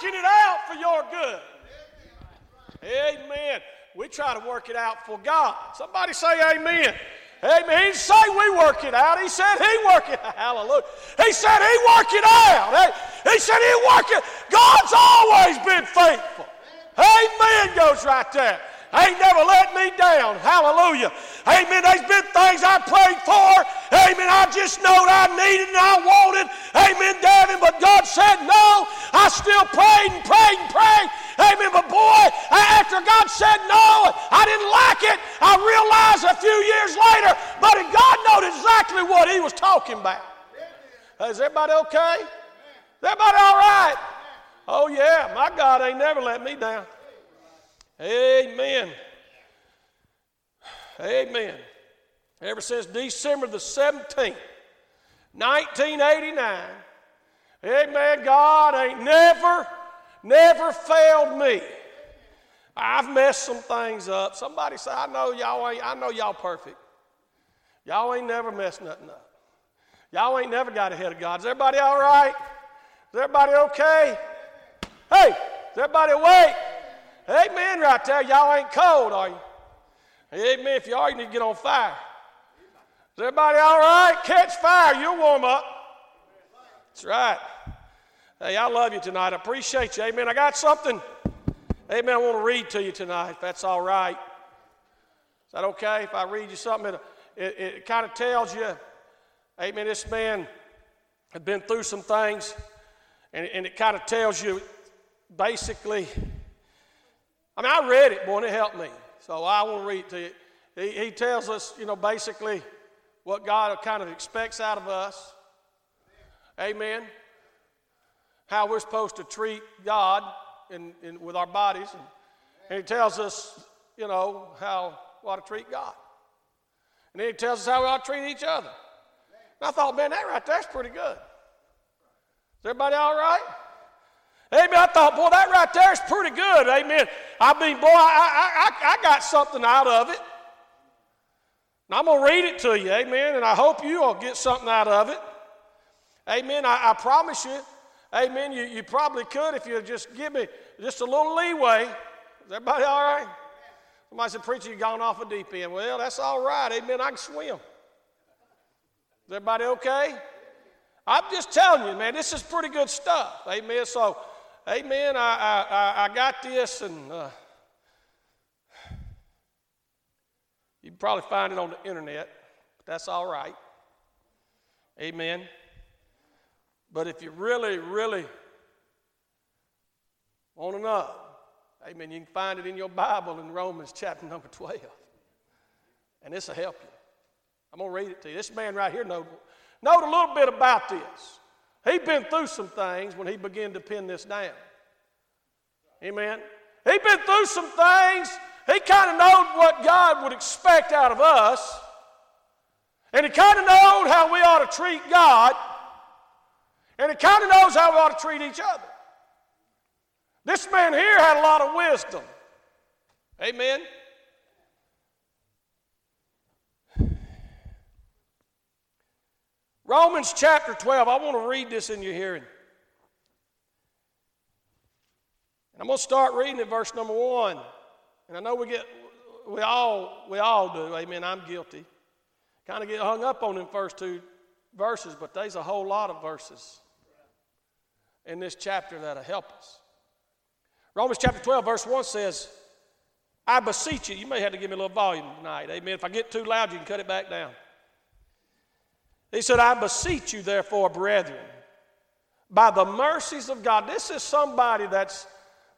working it out for your good. Amen. We try to work it out for God. Somebody say amen. Amen. He didn't say we work it out. He said he work it out. Hallelujah. He said he work it out. He said he work it. God's always been faithful. Amen goes right there ain't never let me down. Hallelujah. Amen. There's been things I prayed for. Amen. I just know I needed and I wanted. Amen, Devin. But God said no. I still prayed and prayed and prayed. Amen. But boy, after God said no, I didn't like it. I realized a few years later, but God knew exactly what He was talking about. Is everybody okay? Everybody all right? Oh, yeah. My God ain't never let me down. Amen. Amen. Ever since December the 17th, 1989, amen, God ain't never, never failed me. I've messed some things up. Somebody say, I know y'all ain't, I know y'all perfect. Y'all ain't never messed nothing up. Y'all ain't never got ahead of God. Is everybody all right? Is everybody okay? Hey, is everybody awake? Amen, right there. Y'all ain't cold, are you? Amen. If you are, you need to get on fire. Is everybody all right? Catch fire. You'll warm up. That's right. Hey, I love you tonight. I appreciate you. Amen. I got something. Amen. I want to read to you tonight, if that's all right. Is that okay if I read you something? It, it, it kind of tells you, amen, this man had been through some things, and, and it kind of tells you basically I mean, I read it, boy, and it helped me. So I want to read to you. He, he tells us, you know, basically what God kind of expects out of us. Amen. How we're supposed to treat God in, in, with our bodies. And, and he tells us, you know, how we ought to treat God. And then he tells us how we ought to treat each other. And I thought, man, that right there's pretty good. Is everybody all right? Amen. I thought, boy, that right there is pretty good. Amen. I mean, boy, I, I, I got something out of it. And I'm going to read it to you. Amen. And I hope you will get something out of it. Amen. I, I promise you. Amen. You, you probably could if you just give me just a little leeway. Is everybody all right? Somebody said, Preacher, you gone off a deep end. Well, that's all right. Amen. I can swim. Is everybody okay? I'm just telling you, man, this is pretty good stuff. Amen. So, Amen. I, I, I got this, and uh, you can probably find it on the internet, but that's all right. Amen. But if you really, really want to know, amen, you can find it in your Bible in Romans chapter number 12. And this will help you. I'm going to read it to you. This man right here knowed, knowed a little bit about this. He'd been through some things when he began to pin this down. Amen. He'd been through some things. He kind of knowed what God would expect out of us. And he kind of knowed how we ought to treat God. And he kind of knows how we ought to treat each other. This man here had a lot of wisdom. Amen. Romans chapter 12. I want to read this in your hearing. And I'm going to start reading at verse number one. And I know we get, we all, we all do. Amen. I'm guilty. Kind of get hung up on them first two verses, but there's a whole lot of verses in this chapter that'll help us. Romans chapter 12, verse 1 says, I beseech you. You may have to give me a little volume tonight. Amen. If I get too loud, you can cut it back down. He said, I beseech you, therefore, brethren, by the mercies of God. This is somebody that's,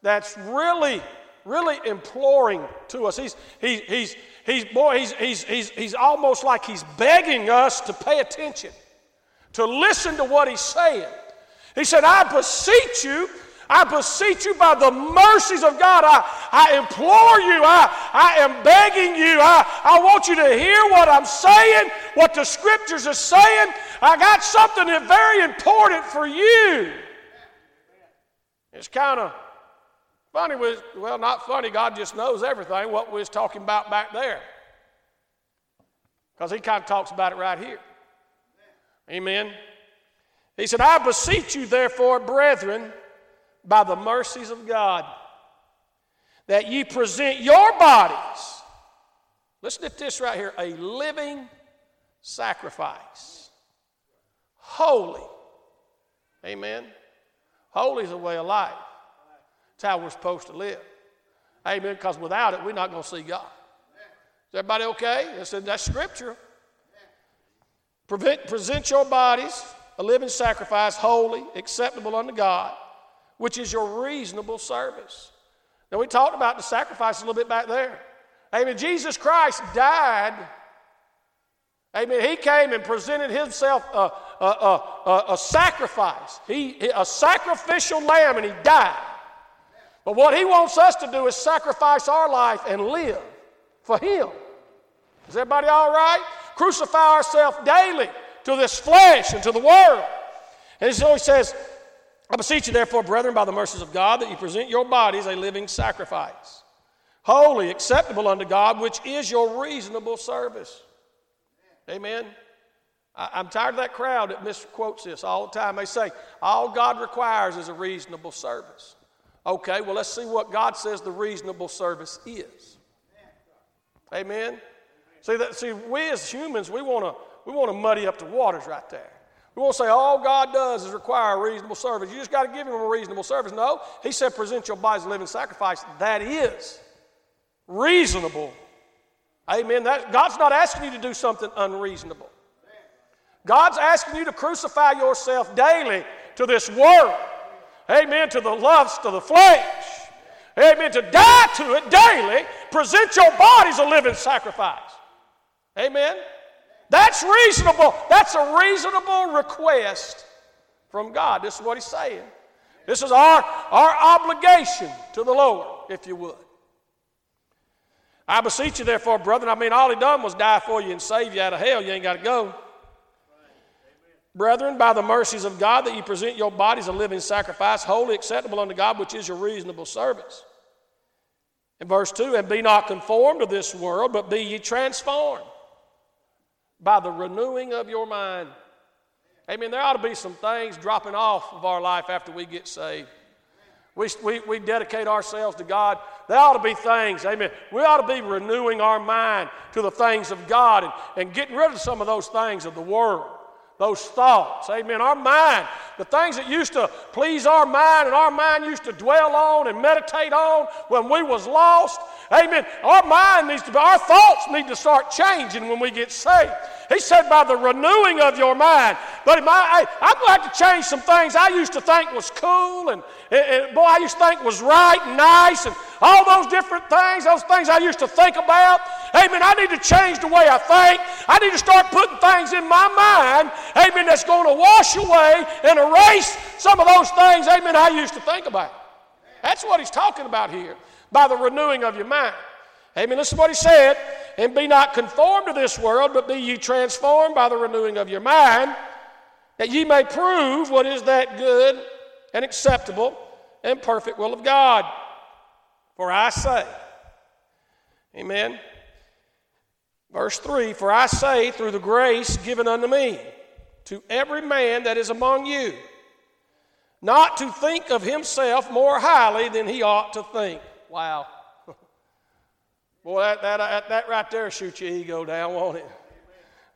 that's really, really imploring to us. He's, he, he's, he's, boy, he's, he's, he's, he's almost like he's begging us to pay attention, to listen to what he's saying. He said, I beseech you I beseech you by the mercies of God. I, I implore you. I, I am begging you. I, I want you to hear what I'm saying, what the scriptures are saying. I got something very important for you. It's kind of funny. Well, not funny. God just knows everything, what we was talking about back there. Because he kind of talks about it right here. Amen. He said, I beseech you, therefore, brethren, by the mercies of God, that ye present your bodies, listen to this right here, a living sacrifice, holy. Amen. Holy is a way of life. It's how we're supposed to live. Amen. Because without it, we're not going to see God. Is everybody okay? That's, that's scripture. Prevent, present your bodies a living sacrifice, holy, acceptable unto God, which is your reasonable service. Now, we talked about the sacrifice a little bit back there. Amen. Jesus Christ died. Amen. He came and presented himself a, a, a, a, sacrifice, he, a sacrificial lamb, and he died. But what he wants us to do is sacrifice our life and live for him. Is everybody all right? Crucify ourselves daily to this flesh and to the world. And so he says, I beseech you, therefore, brethren, by the mercies of God, that you present your bodies a living sacrifice, holy, acceptable unto God, which is your reasonable service. Amen. I, am tired of that crowd that misquotes this all the time. They say, all God requires is a reasonable service. Okay, well, let's see what God says the reasonable service is. Amen. See that see, we as humans, we want to we want to muddy up the waters right there. We won't say all God does is require a reasonable service. You just got to give him a reasonable service. No, he said present your bodies a living sacrifice. That is reasonable. Amen. That, God's not asking you to do something unreasonable. God's asking you to crucify yourself daily to this world. Amen. To the lust of the flesh. Amen. To die to it daily. Present your bodies a living sacrifice. Amen. That's reasonable. That's a reasonable request from God. This is what he's saying. This is our, our obligation to the Lord, if you would. I beseech you, therefore, brethren. I mean, all he done was die for you and save you out of hell. You ain't got to go. Brethren, by the mercies of God, that you present your bodies a living sacrifice, wholly acceptable unto God, which is your reasonable service. In verse 2, and be not conformed to this world, but be ye transformed by the renewing of your mind. Amen. There ought to be some things dropping off of our life after we get saved. We, we, we dedicate ourselves to God. There ought to be things, amen. We ought to be renewing our mind to the things of God and, and getting rid of some of those things of the world those thoughts. Amen. Our mind, the things that used to please our mind and our mind used to dwell on and meditate on when we was lost. Amen. Our mind needs to be, our thoughts need to start changing when we get saved. He said, by the renewing of your mind. But my, I'm going to have to change some things I used to think was cool and, and, and, boy, I used to think was right and nice and all those different things, those things I used to think about. Amen. I need to change the way I think. I need to start putting things in my mind, amen, that's going to wash away and erase some of those things, amen, I used to think about. That's what he's talking about here by the renewing of your mind. Amen. Listen to what he said. And be not conformed to this world, but be ye transformed by the renewing of your mind, that ye may prove what is that good and acceptable and perfect will of God. For I say, Amen. Verse 3 For I say, through the grace given unto me, to every man that is among you, not to think of himself more highly than he ought to think. Wow. Boy, that, that, that right there shoots your ego down, won't it?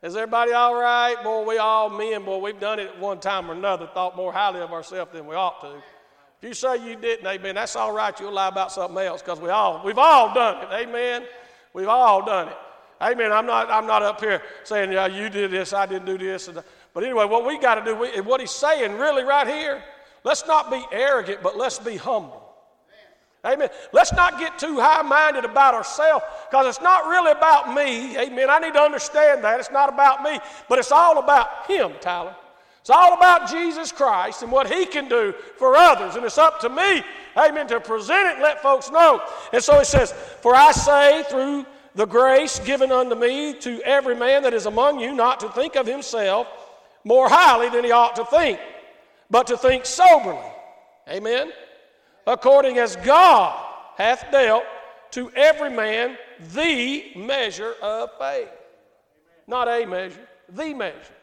Is everybody all right? Boy, we all men, boy, we've done it at one time or another, thought more highly of ourselves than we ought to. If you say you didn't, amen, that's all right. You'll lie about something else because we all, we've all done it, amen. We've all done it. Amen. I'm not, I'm not up here saying, yeah, you did this, I didn't do this. But anyway, what we got to do, we, what he's saying really right here, let's not be arrogant, but let's be humble. Amen. Let's not get too high minded about ourselves because it's not really about me. Amen. I need to understand that. It's not about me, but it's all about Him, Tyler. It's all about Jesus Christ and what He can do for others. And it's up to me, amen, to present it and let folks know. And so it says, For I say, through the grace given unto me, to every man that is among you, not to think of himself more highly than he ought to think, but to think soberly. Amen according as God hath dealt to every man the measure of faith. Not a measure, the measure.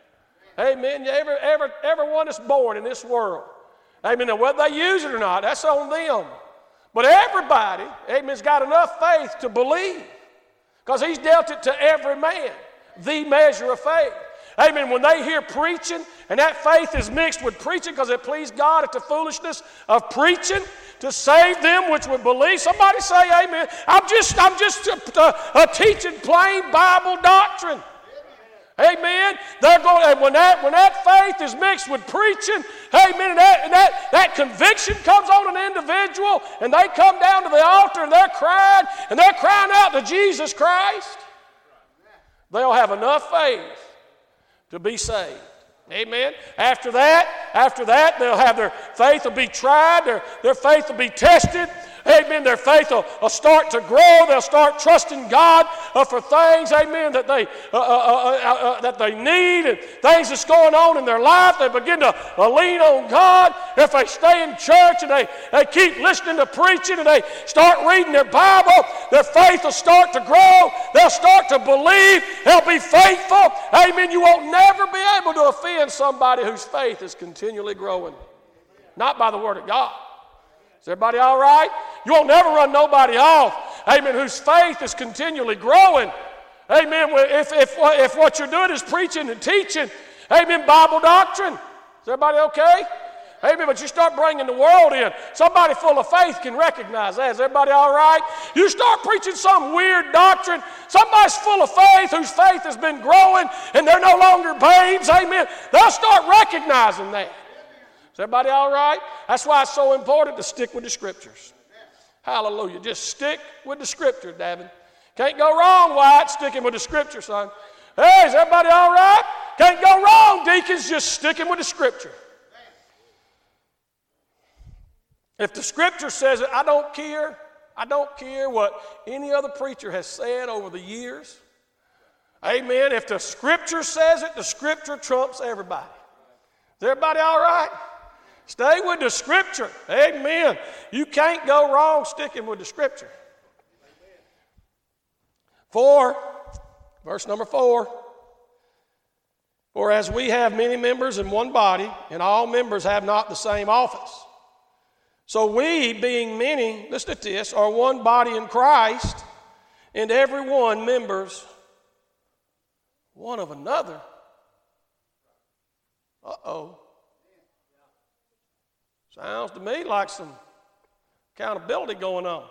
Amen. Every, every, everyone that's born in this world, Amen. Now, whether they use it or not, that's on them. But everybody, amen, has got enough faith to believe because he's dealt it to every man, the measure of faith. Amen. When they hear preaching and that faith is mixed with preaching because it pleased God at the foolishness of preaching to save them which would believe. Somebody say amen. I'm just, I'm just a, a, a teaching plain Bible doctrine. Amen. They're going, and when that, when that faith is mixed with preaching, amen, and that, and that, that conviction comes on an individual, and they come down to the altar and they're crying, and they're crying out to Jesus Christ, they'll have enough faith to be saved. Amen. After that, after that, they'll have their faith will be tried, their, their faith will be tested, Amen. Their faith will, will start to grow. They'll start trusting God uh, for things, amen, that they, uh uh, uh, uh, uh, that they need and things that's going on in their life. They begin to lean on God. If they stay in church and they, they keep listening to preaching and they start reading their Bible, their faith will start to grow. They'll start to believe. They'll be faithful. Amen. You won't never be able to offend somebody whose faith is continually growing. Not by the Word of God. Is everybody all right? You won't never run nobody off. Amen. Whose faith is continually growing. Amen. If, if, if what you're doing is preaching and teaching, amen, Bible doctrine. Is everybody okay? Amen. But you start bringing the world in. Somebody full of faith can recognize that. Is everybody all right? You start preaching some weird doctrine. Somebody's full of faith whose faith has been growing and they're no longer babes. Amen. They'll start recognizing that. Is everybody all right? That's why it's so important to stick with the scriptures. Hallelujah. Just stick with the scripture, Davin. Can't go wrong, Wyatt, sticking with the scripture, son. Hey, is everybody all right? Can't go wrong, deacons, just sticking with the scripture. If the scripture says it, I don't care. I don't care what any other preacher has said over the years. Amen. If the scripture says it, the scripture trumps everybody. Is everybody all right? Stay with the scripture. Amen. You can't go wrong sticking with the scripture. Four, verse number four. For as we have many members in one body, and all members have not the same office. So we, being many, listen to this, are one body in Christ, and every one members one of another. Uh oh. Sounds to me like some accountability going on.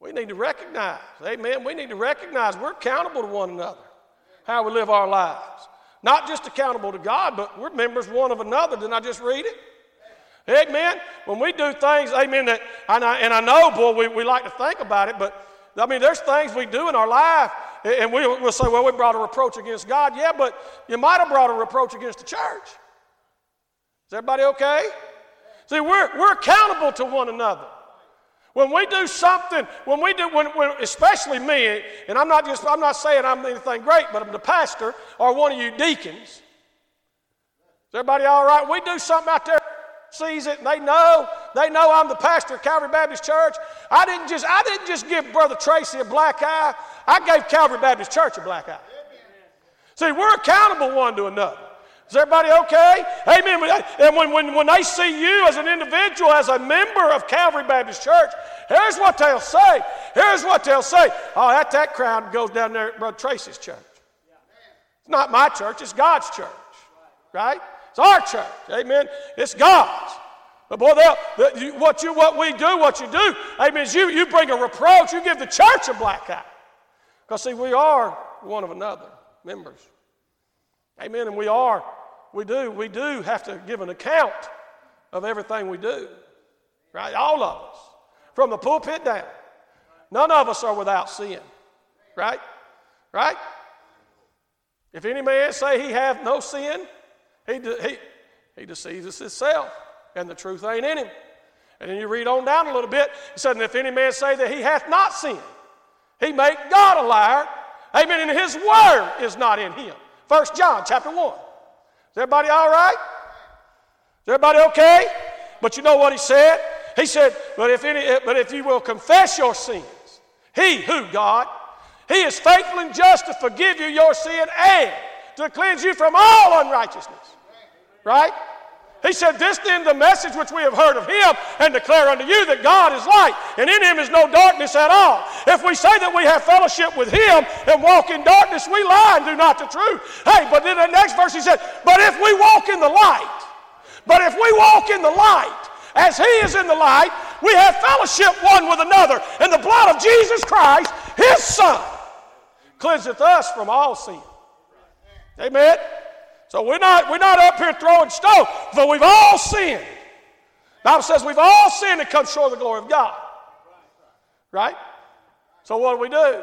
We need to recognize, amen, we need to recognize we're accountable to one another, how we live our lives. Not just accountable to God, but we're members one of another. Didn't I just read it? Amen. When we do things, amen, that, and I, and I know, boy, we, we like to think about it, but I mean, there's things we do in our life, and we, we'll say, well, we brought a reproach against God. Yeah, but you might have brought a reproach against the church. Is everybody okay? See, we're, we're accountable to one another. When we do something, when we do, when, when, especially me, and I'm not just, I'm not saying I'm anything great, but I'm the pastor or one of you deacons. Is everybody all right? We do something out there, sees it, and they know, they know I'm the pastor of Calvary Baptist Church. I didn't just, I didn't just give Brother Tracy a black eye. I gave Calvary Baptist Church a black eye. See, we're accountable one to another. Is everybody okay? Amen. And when, when, when they see you as an individual, as a member of Calvary Baptist Church, here's what they'll say. Here's what they'll say. Oh, that, that crowd goes down there at Brother Tracy's church. It's not my church, it's God's church. Right? It's our church. Amen. It's God's. But boy, they'll, what, you, what we do, what you do, amen, is you, you bring a reproach, you give the church a black eye. Because, see, we are one of another, members. Amen. And we are we do, we do have to give an account of everything we do. Right? All of us. From the pulpit down. None of us are without sin. Right? Right? If any man say he hath no sin, he, de- he, he deceives himself, and the truth ain't in him. And then you read on down a little bit, it says, And if any man say that he hath not sinned, he make God a liar. Amen. And his word is not in him. First John chapter 1 everybody all right? Is everybody okay? But you know what he said? He said, but if, any, but if you will confess your sins, he, who, God? He is faithful and just to forgive you your sin and to cleanse you from all unrighteousness. Right? He said, This then the message which we have heard of him and declare unto you that God is light, and in him is no darkness at all. If we say that we have fellowship with him and walk in darkness, we lie and do not the truth. Hey, but in the next verse he said, But if we walk in the light, but if we walk in the light, as he is in the light, we have fellowship one with another, and the blood of Jesus Christ, his Son, cleanseth us from all sin. Amen. So we're not, we're not up here throwing stones, for we've all sinned. The Bible says we've all sinned and come short of the glory of God. Right? So what do we do?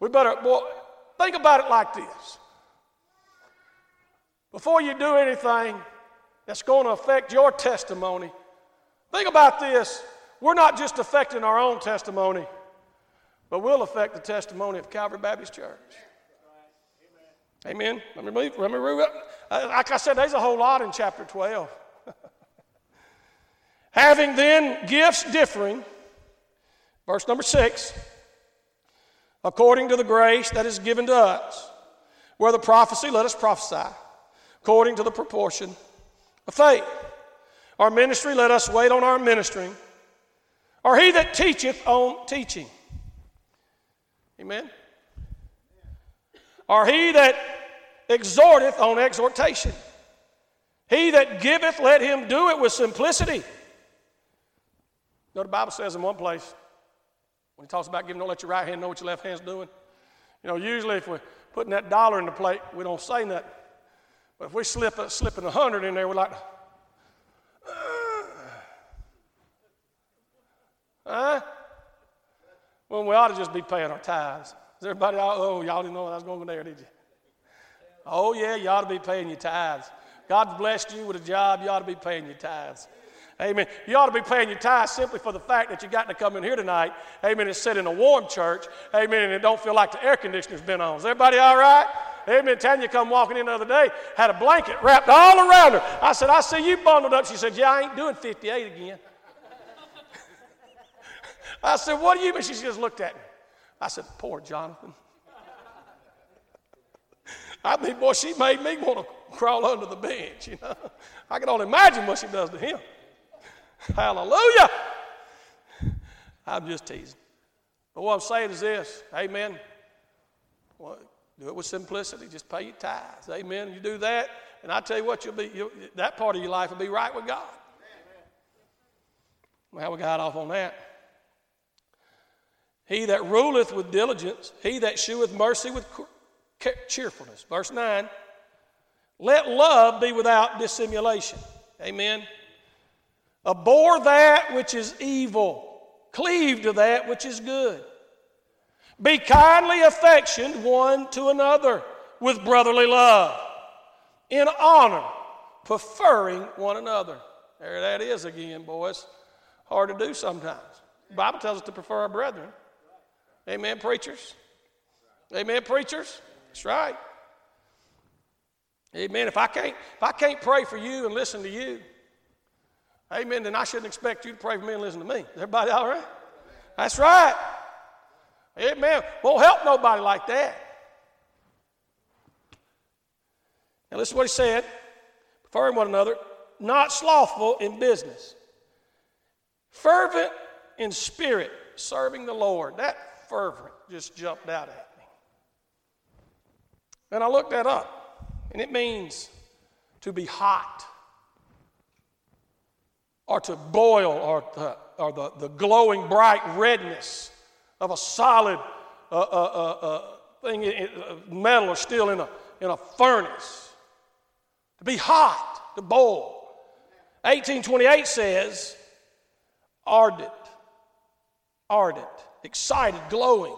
We better, well, think about it like this. Before you do anything that's going to affect your testimony, think about this. We're not just affecting our own testimony, but we'll affect the testimony of Calvary Baptist Church. Amen. Let me read. Let me read. Like I said, there's a whole lot in chapter 12. Having then gifts differing, verse number six, according to the grace that is given to us, where the prophecy, let us prophesy, according to the proportion of faith. Our ministry, let us wait on our ministering, or he that teacheth on teaching. Amen or he that exhorteth on exhortation. He that giveth, let him do it with simplicity. You know, the Bible says in one place, when he talks about giving, don't let your right hand know what your left hand's doing. You know, usually if we're putting that dollar in the plate, we don't say nothing. But if we slip a, slipping a hundred in there, we're like, uh, huh? Well, we ought to just be paying our tithes. Is everybody, oh, y'all didn't know I was going there, did you? Oh, yeah, you ought to be paying your tithes. God's blessed you with a job, you ought to be paying your tithes. Amen. You ought to be paying your tithes simply for the fact that you got to come in here tonight. Amen. And sit in a warm church. Amen. And it don't feel like the air conditioner's been on. Is everybody all right? Amen. Tanya come walking in the other day, had a blanket wrapped all around her. I said, I see you bundled up. She said, Yeah, I ain't doing 58 again. I said, What do you mean? She just looked at me. I said, Poor Jonathan. I mean, boy, she made me want to crawl under the bench, you know. I can only imagine what she does to him. Hallelujah. I'm just teasing. But what I'm saying is this, amen. Well, do it with simplicity. Just pay your tithes. Amen. You do that, and I tell you what, you'll be you'll, that part of your life will be right with God. Well, we got off on that. He that ruleth with diligence, he that sheweth mercy with cheerfulness. Verse 9. Let love be without dissimulation. Amen. Abhor that which is evil, cleave to that which is good. Be kindly affectioned one to another with brotherly love, in honor, preferring one another. There that is again, boys. Hard to do sometimes. The Bible tells us to prefer our brethren. Amen, preachers? Amen, preachers? That's right. Amen. If I can't, if I can't pray for you and listen to you, amen, then I shouldn't expect you to pray for me and listen to me. Is everybody all right? That's right. Amen. Won't help nobody like that. Now listen to what he said. Preferring one another, not slothful in business, fervent in spirit, serving the Lord. That fervent just jumped out at me. And I looked that up, and it means to be hot, or to boil, or, the, or the, the glowing bright redness of a solid uh, uh, uh, uh thing, uh, metal or steel in a, in a furnace. To be hot, to boil. 1828 says, ardent, ardent excited, glowing,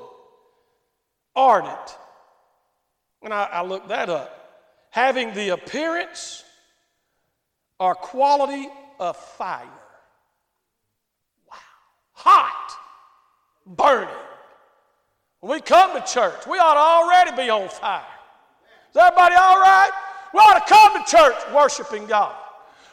ardent. And I, I looked that up. Having the appearance or quality of fire. Wow. Hot, burning. When we come to church, we ought to already be on fire. Is everybody all right? We ought to come to church worshiping God.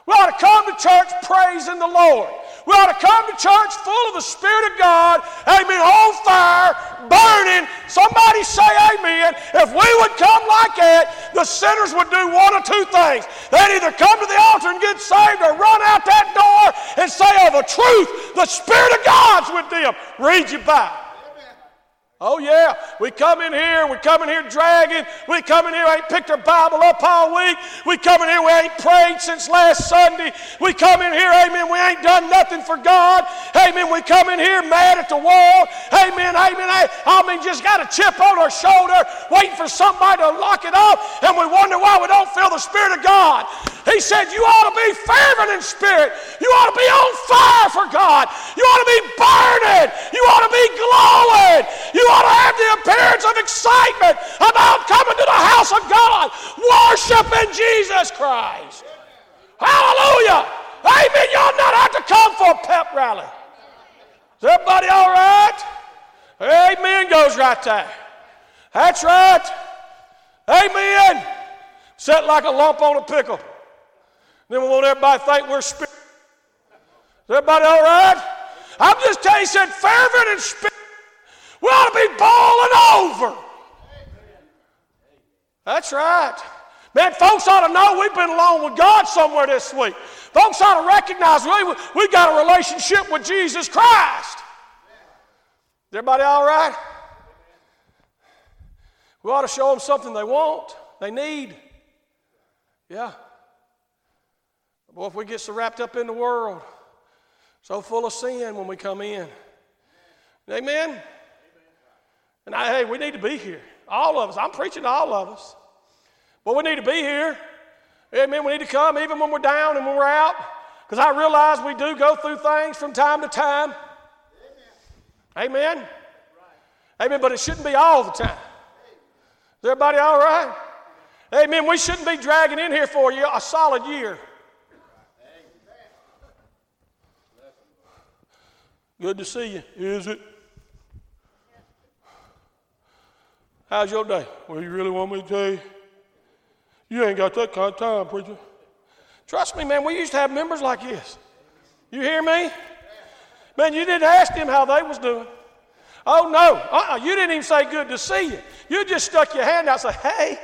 We ought to come to church praising the Lord. We ought to come to church full of the Spirit of God, amen, on fire, burning. Somebody say amen. If we would come like that, the sinners would do one of two things. They'd either come to the altar and get saved or run out that door and say, of the truth, the Spirit of God's with them. Read your Bible. Oh, yeah. We come in here, we come in here dragging. We come in here, ain't picked our Bible up all week. We come in here, we ain't prayed since last Sunday. We come in here, amen, we ain't done nothing for God. Amen, we come in here mad at the wall. Amen, amen. I, I mean, just got a chip on our shoulder, waiting for somebody to lock it up, and we wonder why we don't feel the Spirit of God. He said, You ought to be fervent in spirit. You ought to be on fire for God. You ought to be burning. You ought to be glowing. You ought to have the appearance of excitement about coming to the house of God, worshiping Jesus Christ. Hallelujah. Amen. Y'all not have to come for a pep rally. Is everybody all right? Amen goes right there. That's right. Amen. Set like a lump on a pickle. Then we want everybody to think we're spirit. Is everybody all right? I'm just telling you, said, fervent and spirit. We ought to be balling over. That's right. Man, folks ought to know we've been alone with God somewhere this week. Folks ought to recognize we, we got a relationship with Jesus Christ. Is everybody all right? We ought to show them something they want, they need. Yeah. Boy, if we get so wrapped up in the world, so full of sin when we come in. Amen? And I, hey, we need to be here. All of us. I'm preaching to all of us. But we need to be here. Amen. We need to come even when we're down and when we're out. Because I realize we do go through things from time to time. Amen. Amen. Amen. But it shouldn't be all the time. Is everybody all right? Amen. We shouldn't be dragging in here for you a solid year. Good to see you. Is it? How's your day? Well, you really want me to tell you? You ain't got that kind of time, preacher. Trust me, man, we used to have members like this. You hear me? Man, you didn't ask them how they was doing. Oh, no. Uh-uh. You didn't even say good to see you. You just stuck your hand out and say, hey,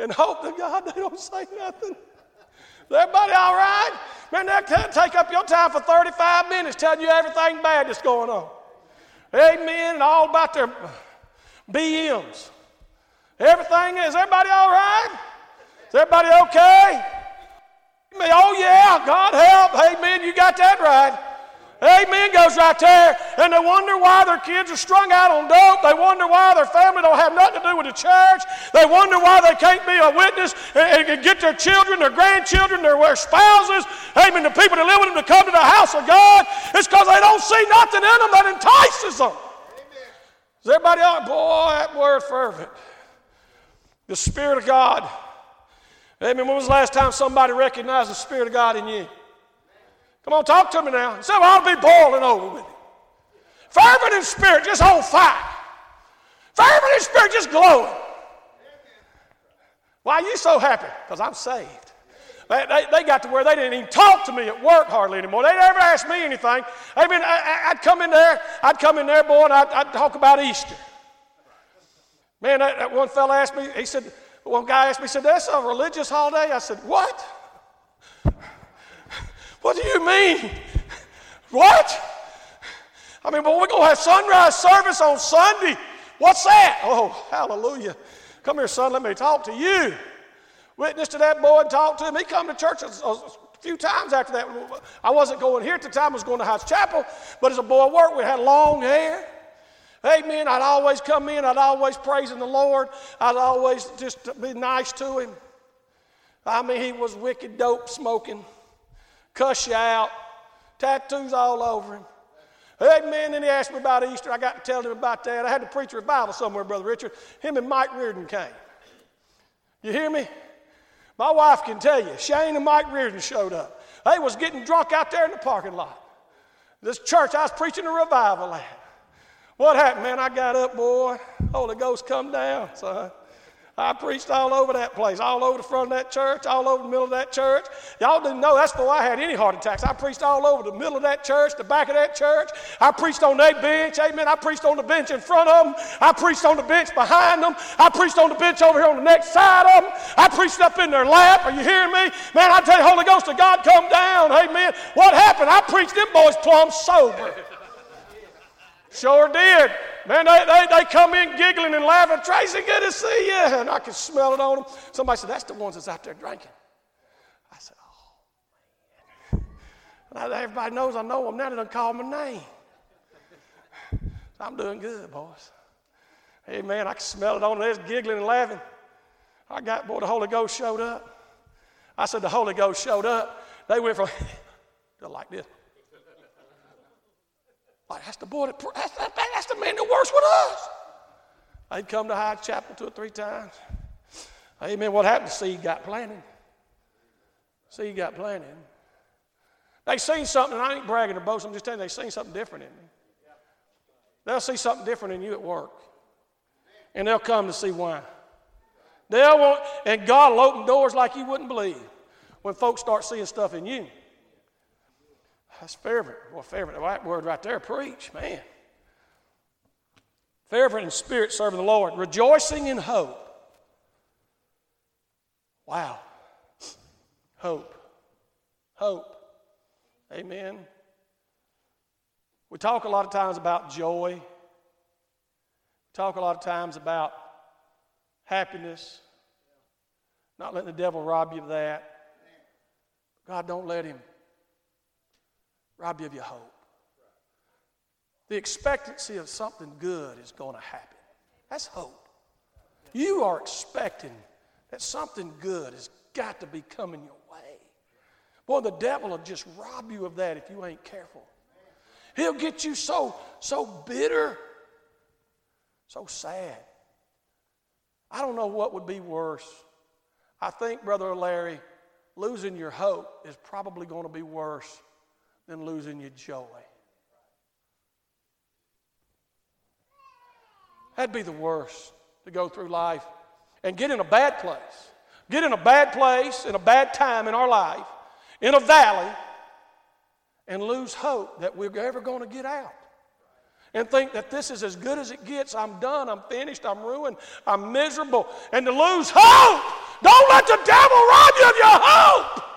and hope to God they don't say nothing. Is everybody all right? Man, that can take up your time for 35 minutes telling you everything bad that's going on. Amen. And all about their BMs. Everything is, everybody all right? Is everybody okay? Oh, yeah, God help. Amen. You got that right. Amen goes right there. And they wonder why their kids are strung out on dope. They wonder why their family don't have nothing to do with the church. They wonder why they can't be a witness and, and get their children, their grandchildren, their, their spouses, amen, the people that live with them to come to the house of God. It's because they don't see nothing in them that entices them. Is everybody out? Boy, that word fervent. The Spirit of God. Amen. When was the last time somebody recognized the Spirit of God in you? Come on, talk to me now. Say, well, I'll be boiling over with it. Fervent in spirit, just on fire. Fervent in spirit, just glowing. Why are you so happy? Because I'm saved. They, they, they, got to where they didn't even talk to me at work hardly anymore. They never asked me anything. I mean, I, would come in there, I'd come in there, boy, and I'd, I'd talk about Easter. Man, that, that, one fella asked me, he said, one guy asked me, he said, that's a religious holiday? I said, what? What do you mean? What? I mean, but we're going to have sunrise service on Sunday. What's that? Oh, hallelujah. Come here, son, let me talk to you. Witness to that boy and talked to him. He come to church a, a few times after that. I wasn't going here at the time, I was going to House Chapel, but as a boy I worked, we had long hair. Amen. I'd always come in, I'd always praising the Lord. I'd always just be nice to him. I mean, he was wicked dope smoking cuss you out, tattoos all over him. Amen. Then he asked me about Easter. I got to tell him about that. I had to preach a revival somewhere, Brother Richard. Him and Mike Reardon came. You hear me? My wife can tell you, Shane and Mike Reardon showed up. They was getting drunk out there in the parking lot. This church I was preaching a revival at. What happened, man? I got up, boy. Holy Ghost come down, son. I preached all over that place, all over the front of that church, all over the middle of that church. Y'all didn't know that's before I had any heart attacks. I preached all over the middle of that church, the back of that church. I preached on that bench, amen. I preached on the bench in front of them. I preached on the bench behind them. I preached on the bench over here on the next side of them. I preached up in their lap. Are you hearing me? Man, I tell you, Holy Ghost of God come down, amen. What happened? I preached them boys plumb sober. Sure did. Man, they, they, they come in giggling and laughing. Tracy, good to see you. And I could smell it on them. Somebody said, That's the ones that's out there drinking. I said, Oh, man. Everybody knows I know them. Now they don't call my name. I'm doing good, boys. Hey, man, I could smell it on them. They're giggling and laughing. I got, boy, the Holy Ghost showed up. I said, The Holy Ghost showed up. They went from, like this. That's the boy that, that's, that's the man that works with us. They'd come to High Chapel two or three times. Amen. What happened? Seed got planted. Seed got planted. They seen something, and I ain't bragging or boasting, I'm just telling you, they seen something different in me. They'll see something different in you at work. And they'll come to see why. They'll want, and God will open doors like you wouldn't believe when folks start seeing stuff in you. That's fervent. Well, fervent, that word right there, preach, man. Fervent in spirit, serving the Lord, rejoicing in hope. Wow. Hope. Hope. Amen. We talk a lot of times about joy. We talk a lot of times about happiness. Not letting the devil rob you of that. God, don't let him rob you of your hope. The expectancy of something good is going to happen. That's hope. You are expecting that something good has got to be coming your way. Boy, the devil will just rob you of that if you ain't careful. He'll get you so, so bitter, so sad. I don't know what would be worse. I think, Brother Larry, losing your hope is probably going to be worse than losing your joy. That'd be the worst to go through life and get in a bad place. Get in a bad place, in a bad time in our life, in a valley, and lose hope that we're ever going to get out. And think that this is as good as it gets. I'm done. I'm finished. I'm ruined. I'm miserable. And to lose hope. Don't let the devil rob you of your hope.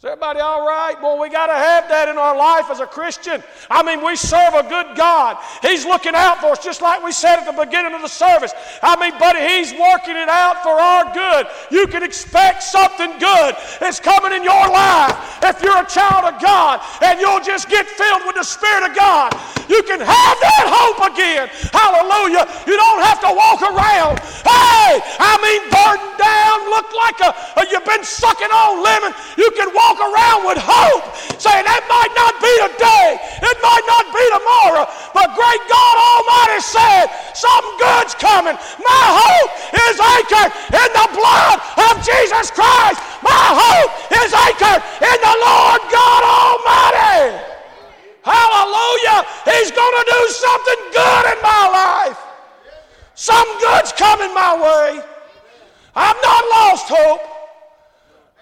Is everybody all right? Boy, we got to have that in our life as a Christian. I mean, we serve a good God. He's looking out for us, just like we said at the beginning of the service. I mean, buddy, He's working it out for our good. You can expect something good is coming in your life if you're a child of God and you'll just get filled with the Spirit of God. You can have that hope again. Hallelujah. You don't have to walk around, hey, I mean, burdened down, look like a, a you've been sucking on lemon. You can walk walk around with hope, saying that might not be today, it might not be tomorrow, but great God Almighty said, something good's coming. My hope is anchored in the blood of Jesus Christ. My hope is anchored in the Lord God Almighty. Hallelujah. He's going to do something good in my life. Some good's coming my way. I've not lost hope.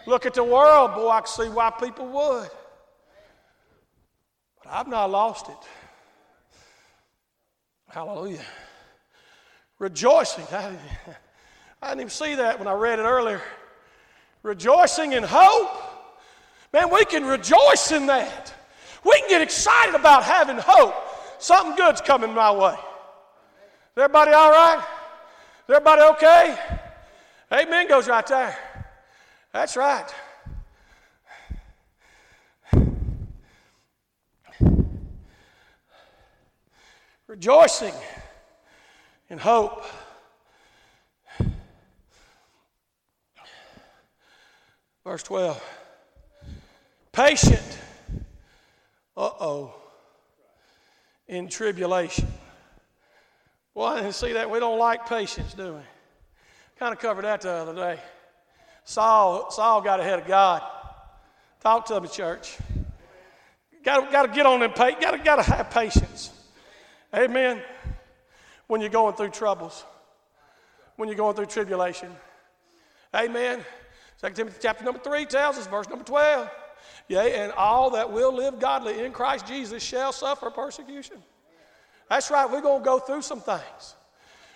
Look at the world, boy, I can see why people would. But I've not lost it. Hallelujah. Rejoicing. I, I didn't even see that when I read it earlier. Rejoicing in hope. Man, we can rejoice in that. We can get excited about having hope. Something good's coming my way. Is everybody all right? Is everybody okay? Amen goes right there. That's right. Rejoicing in hope. Verse 12. Patient, uh oh, in tribulation. Well, I didn't see that. We don't like patience, do we? Kind of covered that the other day. Saul, Saul got ahead of God. Talk to me, church. Got, got to get on them. Got to, got to have patience. Amen. When you're going through troubles. when you're going through tribulation. Amen. 2 Timothy chapter number 3 tells us, verse number 12. Yea, and all that will live godly in Christ Jesus shall suffer persecution. That's right, we're going to go through some things.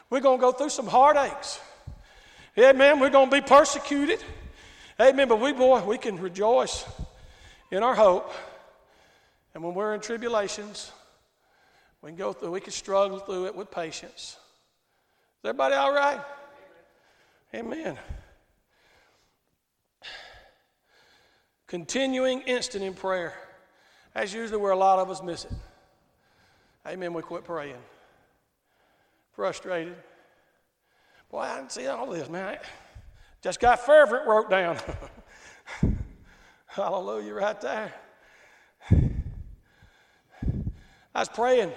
We're going to go through some heartaches. Amen. We're going to be persecuted. Amen. But we, boy, we can rejoice in our hope. And when we're in tribulations, we can go through, we can struggle through it with patience. Is everybody all right? Amen. Continuing instant in prayer. That's usually where a lot of us miss it. Amen. We quit praying. Frustrated. Boy, I didn't see all this, man. I Just got fervent wrote down. Hallelujah, right there. I was praying,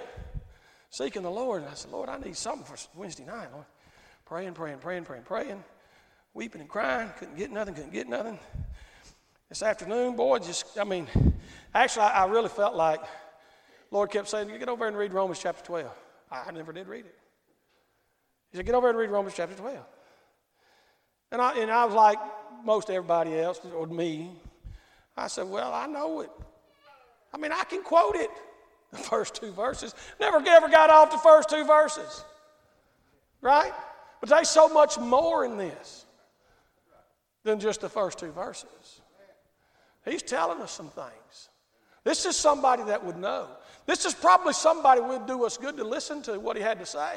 seeking the Lord, and I said, Lord, I need something for Wednesday night, Lord. Praying, praying, praying, praying, praying, weeping and crying, couldn't get nothing, couldn't get nothing. This afternoon, boy, just, I mean, actually, I, I really felt like, Lord kept saying, get over and read Romans chapter 12. I, I never did read it. He said, get over here and read Romans chapter 12. And I, and I was like most everybody else, or me. I said, well, I know it. I mean, I can quote it, the first two verses. Never ever got off the first two verses. Right? But there's so much more in this than just the first two verses. He's telling us some things. This is somebody that would know. This is probably somebody would do us good to listen to what he had to say.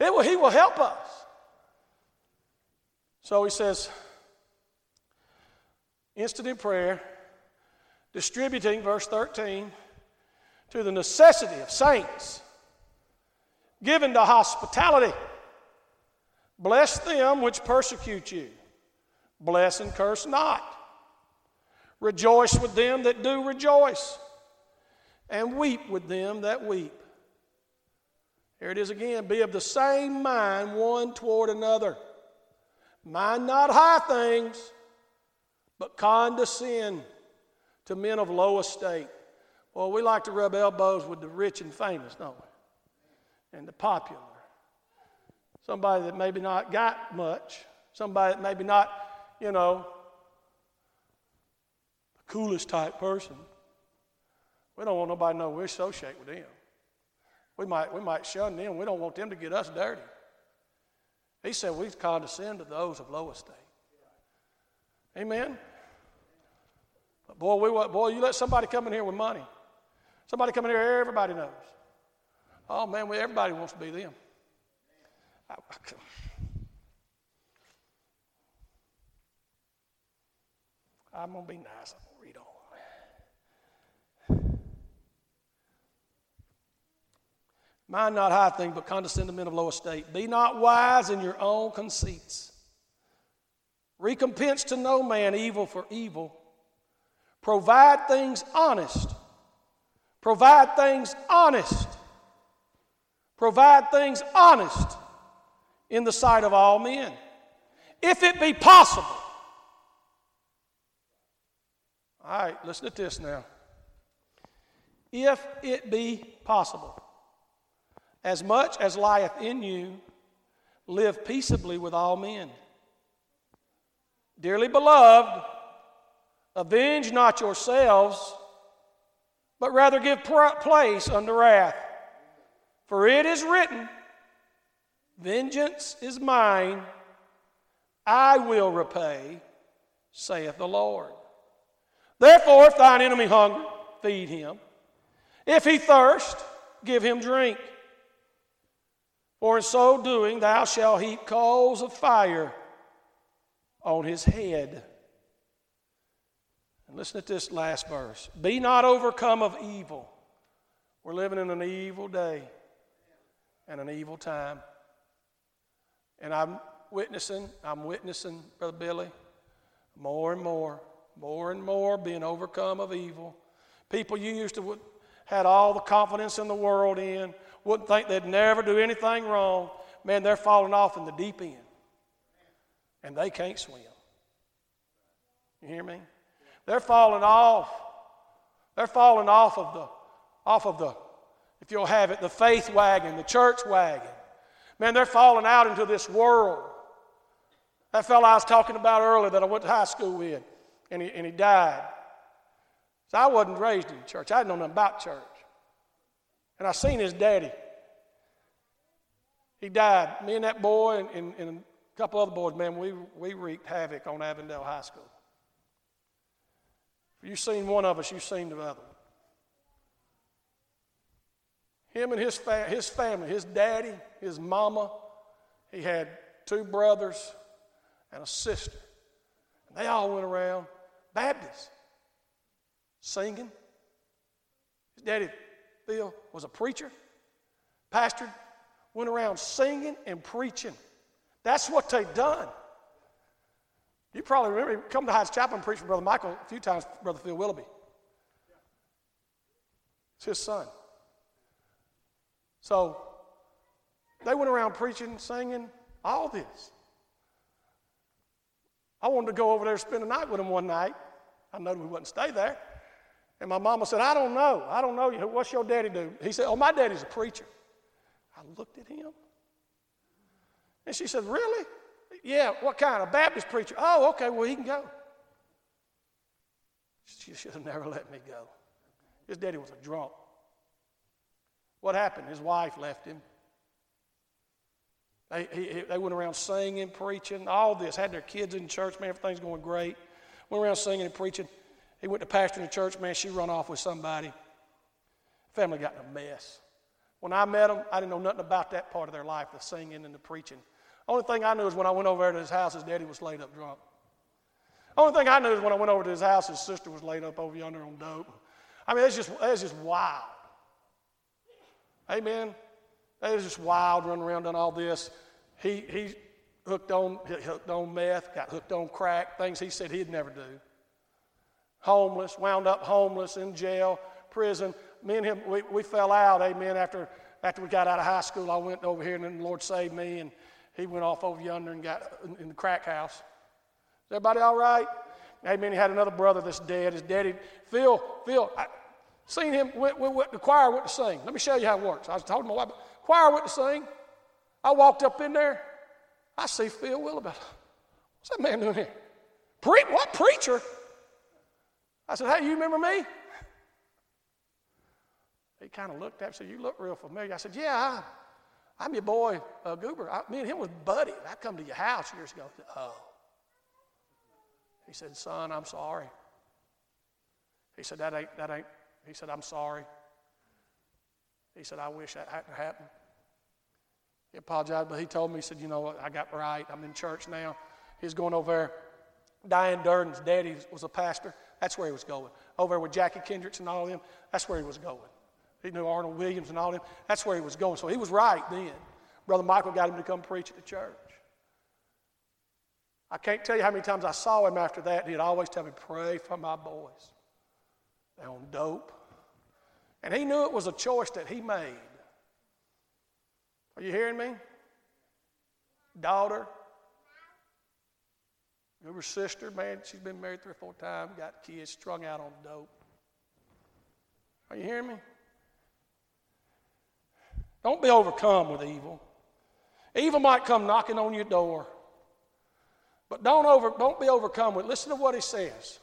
It will, he will help us. So he says, instant in prayer, distributing, verse 13, to the necessity of saints, given to hospitality. Bless them which persecute you, bless and curse not. Rejoice with them that do rejoice, and weep with them that weep. Here it is again be of the same mind one toward another. Mind not high things, but condescend to men of low estate. Well, we like to rub elbows with the rich and famous, don't we? And the popular. Somebody that maybe not got much, somebody that maybe not, you know, the coolest type person. We don't want nobody to know we associate with them. We might, we might shun them. We don't want them to get us dirty. He said we condescend to those of low estate. Amen. But boy, we boy, you let somebody come in here with money. Somebody come in here, everybody knows. Oh man, we, everybody wants to be them. I, I, I'm gonna be nice. Mind not high things, but condescend to men of low estate. Be not wise in your own conceits. Recompense to no man evil for evil. Provide things honest. Provide things honest. Provide things honest in the sight of all men. If it be possible. All right, listen to this now. If it be possible as much as lieth in you, live peaceably with all men. Dearly beloved, avenge not yourselves, but rather give place unto wrath. For it is written, Vengeance is mine, I will repay, saith the Lord. Therefore, if thine enemy hunger, feed him. If he thirst, give him drink. For in so doing, thou shalt heap coals of fire on his head. And listen to this last verse Be not overcome of evil. We're living in an evil day and an evil time. And I'm witnessing, I'm witnessing, Brother Billy, more and more, more and more being overcome of evil. People you used to had all the confidence in the world in wouldn't think they'd never do anything wrong, man, they're falling off in the deep end. And they can't swim. You hear me? They're falling off. They're falling off of the, off of the, if you'll have it, the faith wagon, the church wagon. Man, they're falling out into this world. That fellow I was talking about earlier that I went to high school with, and he, and he died. So I wasn't raised in church. I didn't know nothing about church. And I seen his daddy. He died. Me and that boy and, and, and a couple other boys, man, we, we wreaked havoc on Avondale High School. If you've seen one of us, you've seen the other. Him and his, fa- his family, his daddy, his mama, he had two brothers and a sister. And they all went around Baptist, singing. His daddy, Phil, was a preacher, pastored, went around singing and preaching. That's what they've done. You probably remember, come to Heights Chapel and preach for Brother Michael a few times, Brother Phil Willoughby. It's his son. So they went around preaching, singing, all this. I wanted to go over there and spend the night with him one night. I knew we wouldn't stay there. And my mama said, I don't know. I don't know. What's your daddy do? He said, Oh, my daddy's a preacher. I looked at him. And she said, Really? Yeah, what kind? A Baptist preacher? Oh, okay, well, he can go. She should have never let me go. His daddy was a drunk. What happened? His wife left him. They, he, they went around singing, preaching, all this. Had their kids in church, man, everything's going great. Went around singing and preaching. He went to pastor in the church, man, she run off with somebody. Family got in a mess. When I met them, I didn't know nothing about that part of their life, the singing and the preaching. Only thing I knew is when I went over to his house, his daddy was laid up drunk. Only thing I knew is when I went over to his house, his sister was laid up over yonder on dope. I mean, it's just, it's just wild. Amen. They was just wild, running around doing all this. He, he hooked on, hooked on meth, got hooked on crack, things he said he'd never do. Homeless, wound up homeless, in jail, prison. Me and him, we, we fell out, amen, after, after we got out of high school. I went over here and then the Lord saved me, and he went off over yonder and got in, the crack house. Is everybody all right? Amen. He had another brother that's dead. His daddy, Phil, Phil, I, Seen him, went, went, went, the choir went to sing. Let me show you how it works. I was told my wife, choir went to sing. I walked up in there. I see Phil Willoughby. What's that man doing here? Pre- what preacher? I said, Hey, you remember me? He kind of looked at me and said, You look real familiar. I said, Yeah, I, am your boy, uh, Goober. I, me and him was buddies. I come to your house years ago. Said, oh. He said, Son, I'm sorry. He said, That ain't, that ain't he said, I'm sorry. He said, I wish that hadn't happened. He apologized, but he told me, he said, You know what? I got right. I'm in church now. He's going over there. Diane Durden's daddy was a pastor. That's where he was going. Over with Jackie Kendricks and all of them. That's where he was going. He knew Arnold Williams and all of them. That's where he was going. So he was right then. Brother Michael got him to come preach at the church. I can't tell you how many times I saw him after that. He'd always tell me, Pray for my boys. They're on dope. And he knew it was a choice that he made. Are you hearing me? Daughter. Your sister, man, she's been married three or four times, got kids, strung out on dope. Are you hearing me? Don't be overcome with evil. Evil might come knocking on your door. But don't, over, don't be overcome with, listen to what he says.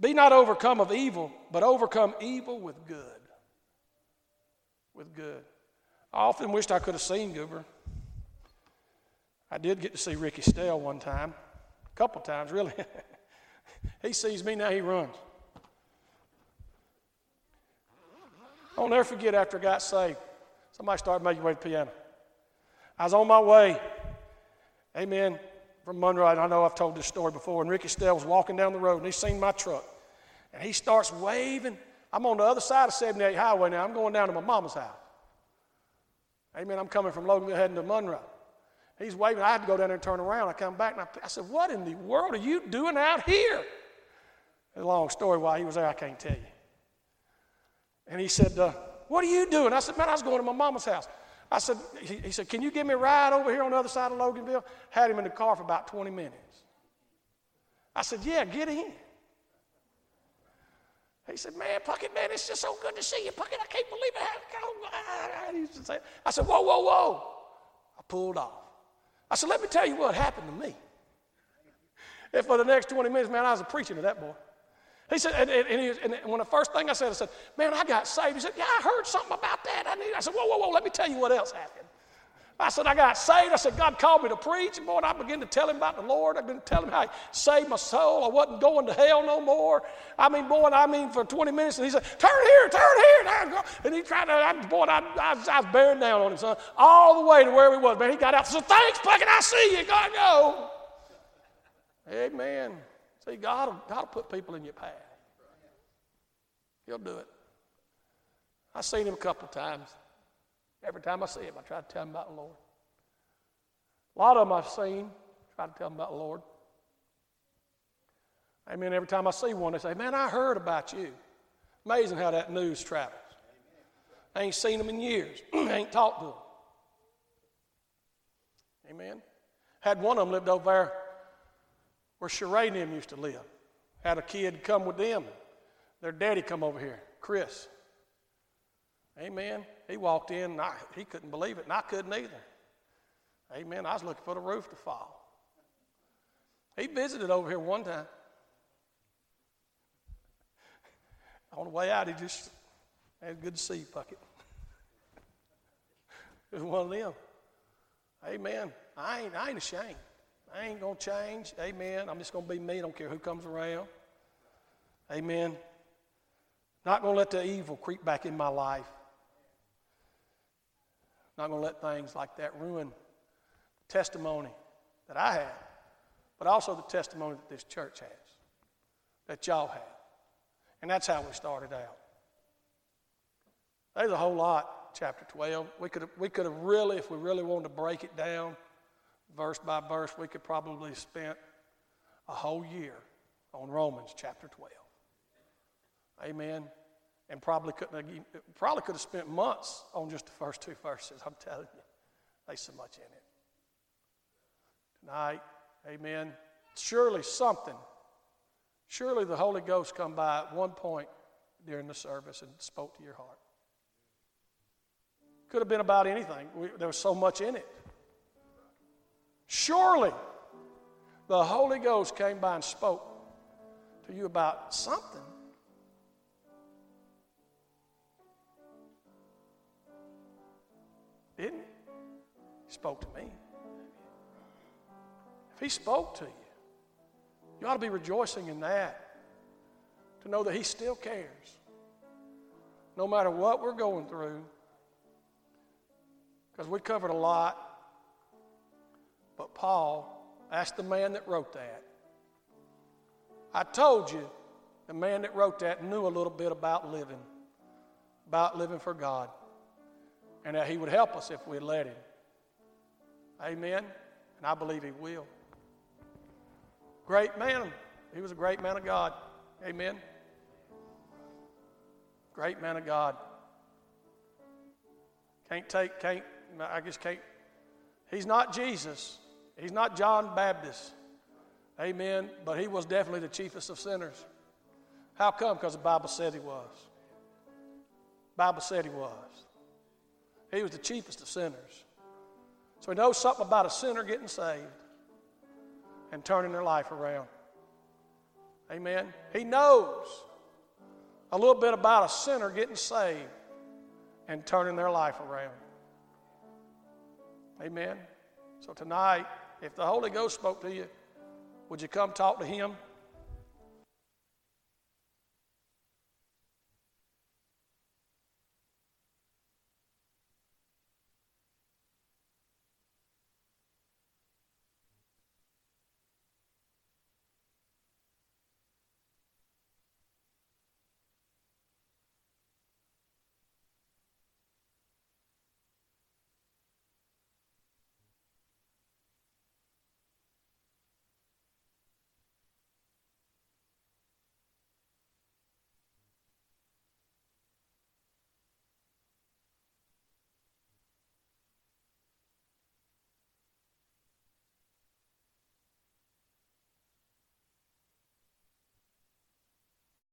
Be not overcome of evil, but overcome evil with good. With good. I often wished I could have seen Goober. I did get to see Ricky Stell one time, couple times, really. he sees me now, he runs. I'll never forget after I got saved, somebody started making way to the piano. I was on my way, amen, from Monroe. I know I've told this story before. And Ricky Stell was walking down the road and he seen my truck. And he starts waving. I'm on the other side of 78 Highway now. I'm going down to my mama's house. Amen. I'm coming from Loganville heading to Monroe. He's waving. I had to go down there and turn around. I come back and I, I said, What in the world are you doing out here? A long story why he was there, I can't tell you. And he said, uh, What are you doing? I said, Man, I was going to my mama's house. I said, he, he, said, Can you give me a ride over here on the other side of Loganville? Had him in the car for about 20 minutes. I said, Yeah, get in. He said, Man, Puckett, man, it's just so good to see you. Puckett, I can't believe it. I, I, I said, Whoa, whoa, whoa. I pulled off. I said, let me tell you what happened to me. And for the next 20 minutes, man, I was preaching to that boy. He said, and, and, he, and, when the first thing I said, I said, man, I got saved. He said, yeah, I heard something about that. I, need, I said, whoa, whoa, whoa, let me tell you what else happened. I said, I got saved. I said, God called me to preach. And boy, I began to tell him about the Lord. I began to tell him how he saved my soul. I wasn't going to hell no more. I mean, boy, I mean, for 20 minutes. And he said, turn here, turn here. And he tried to, I, boy, I, I, I was bearing down on him, son, all the way to where he was. Man, he got out and said, thanks, Puckett, I see you. Gotta go. Amen. See, God will, God will put people in your path. He'll do it. I've seen him a couple of times. Every time I see him, I try to tell him about the Lord. A lot of them I've seen, try to tell them about the Lord. Amen. Every time I see one, they say, Man, I heard about you. Amazing how that news travels. I ain't seen them in years. I ain't talked to them. Amen. Had one of them lived over there where Sheree used to live. Had a kid come with them. Their daddy come over here, Chris. Amen. He walked in, and I, he couldn't believe it, and I couldn't either. Amen. I was looking for the roof to fall. He visited over here one time. On the way out, he just had a good to see you, Puckett. it was one of them. Amen. I ain't, I ain't ashamed. I ain't going to change. Amen. I'm just going to be me. I don't care who comes around. Amen. Not going to let the evil creep back in my life. Not going to let things like that ruin the testimony that I have, but also the testimony that this church has, that y'all have. And that's how we started out. There's a whole lot, chapter 12. We could have, we could have really, if we really wanted to break it down verse by verse, we could probably spent a whole year on Romans chapter 12. Amen and probably couldn't probably could have spent months on just the first two verses. I'm telling you, there's so much in it. Tonight, Amen. Surely something. Surely the Holy Ghost come by at one point during the service and spoke to your heart. Could have been about anything. We, there was so much in it. Surely the Holy Ghost came by and spoke to you about something. Didn't he? He spoke to me. If he spoke to you, you ought to be rejoicing in that. To know that he still cares. No matter what we're going through. Because we covered a lot. But Paul asked the man that wrote that. I told you the man that wrote that knew a little bit about living, about living for God and that He would help us if we let Him. Amen. And I believe He will. Great man. He was a great man of God. Amen. Great man of God. Can't take, can't, I guess can't. He's not Jesus. He's not John Baptist. Amen. But he was definitely the chiefest of sinners. How come? Because the Bible said he was. Bible said he was. He was the chiefest of sinners. So he knows something about a sinner getting saved and turning their life around. Amen. He knows a little bit about a sinner getting saved and turning their life around. Amen. So tonight, if the Holy Ghost spoke to you, would you come talk to Him?